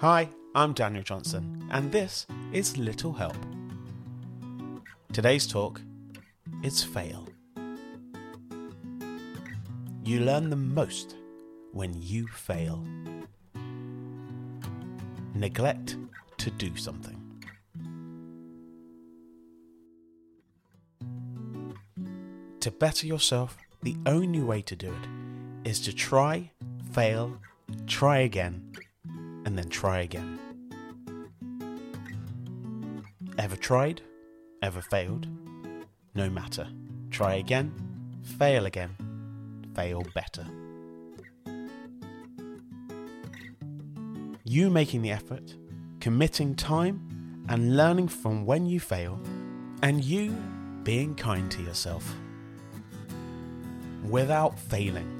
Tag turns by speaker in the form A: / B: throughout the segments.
A: Hi, I'm Daniel Johnson, and this is Little Help. Today's talk is fail. You learn the most when you fail. Neglect to do something. To better yourself, the only way to do it is to try, fail, try again, and then try again. Ever tried? Ever failed? No matter. Try again, fail again, fail better. You making the effort, committing time, and learning from when you fail, and you being kind to yourself. Without failing.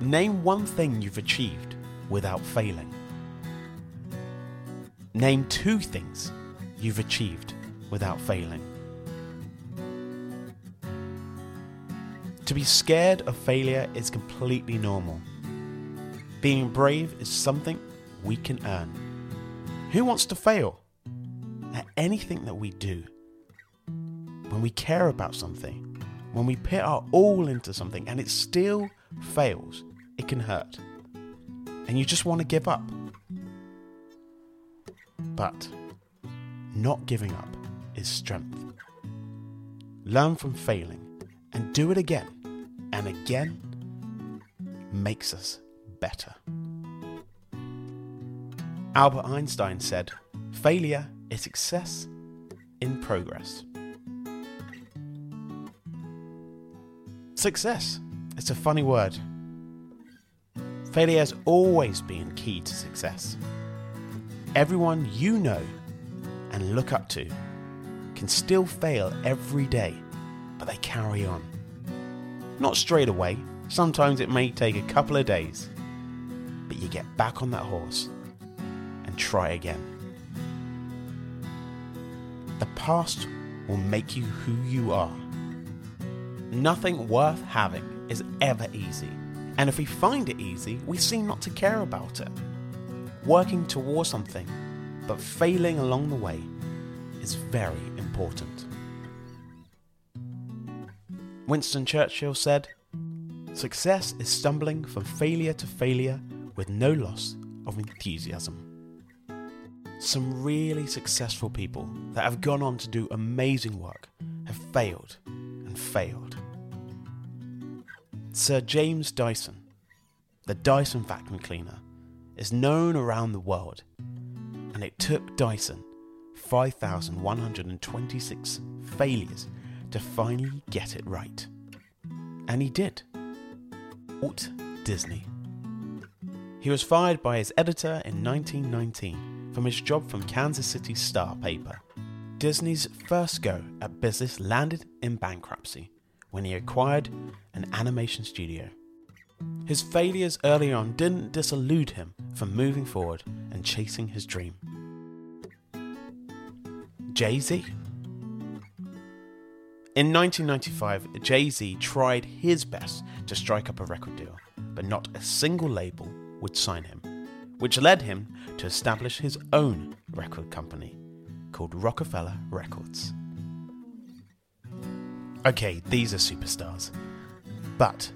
A: Name one thing you've achieved without failing. Name two things you've achieved without failing. To be scared of failure is completely normal. Being brave is something we can earn. Who wants to fail? At anything that we do. When we care about something, when we put our all into something and it still fails, it can hurt. And you just want to give up. But not giving up is strength. Learn from failing and do it again and again makes us better. Albert Einstein said, Failure is success in progress. Success. It's a funny word. Failure has always been key to success. Everyone you know and look up to can still fail every day, but they carry on. Not straight away, sometimes it may take a couple of days, but you get back on that horse and try again. The past will make you who you are. Nothing worth having is ever easy, and if we find it easy, we seem not to care about it. Working towards something, but failing along the way, is very important. Winston Churchill said, Success is stumbling from failure to failure with no loss of enthusiasm. Some really successful people that have gone on to do amazing work have failed and failed. Sir James Dyson, the Dyson vacuum cleaner, is known around the world, and it took Dyson 5,126 failures to finally get it right. And he did. Walt Disney. He was fired by his editor in 1919 from his job from Kansas City Star paper. Disney's first go at business landed in bankruptcy when he acquired an animation studio. His failures early on didn't disillude him from moving forward and chasing his dream. Jay Z. In 1995, Jay Z tried his best to strike up a record deal, but not a single label would sign him, which led him to establish his own record company called Roc-A-Fella Records. Okay, these are superstars, but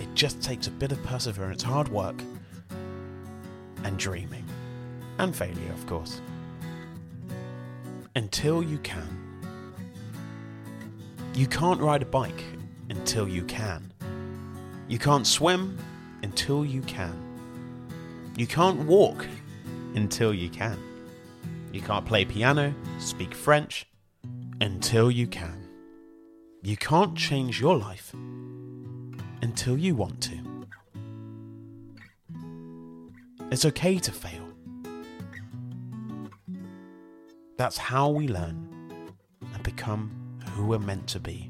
A: it just takes a bit of perseverance, hard work, and dreaming, and failure, of course until you can. You can't ride a bike until you can. You can't swim until you can. You can't walk until you can. You can't play piano, speak French until you can. You can't change your life until you want to. It's okay to fail. That's how we learn and become who we're meant to be.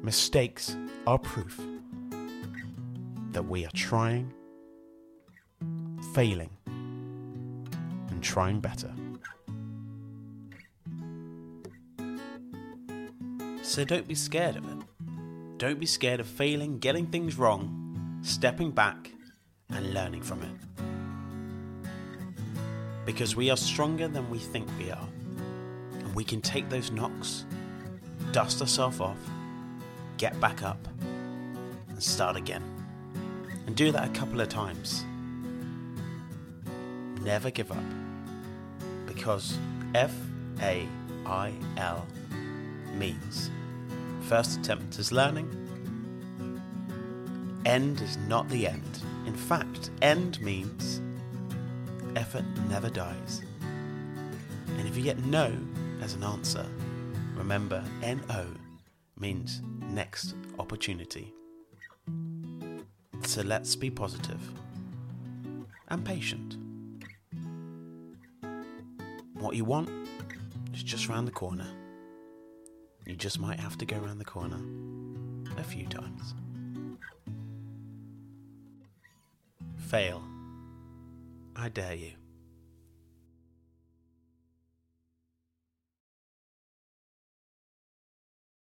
A: Mistakes are proof that we are trying, failing, and trying better. So don't be scared of it. Don't be scared of failing, getting things wrong, stepping back, and learning from it. Because we are stronger than we think we are, and we can take those knocks, dust ourselves off, get back up, and start again. And do that a couple of times. Never give up. Because F A I L means first attempt is learning, end is not the end. In fact, end means effort never dies. And if you get no as an answer, remember NO means next opportunity. So let's be positive and patient. What you want is just round the corner. You just might have to go around the corner a few times. Fail. I dare you.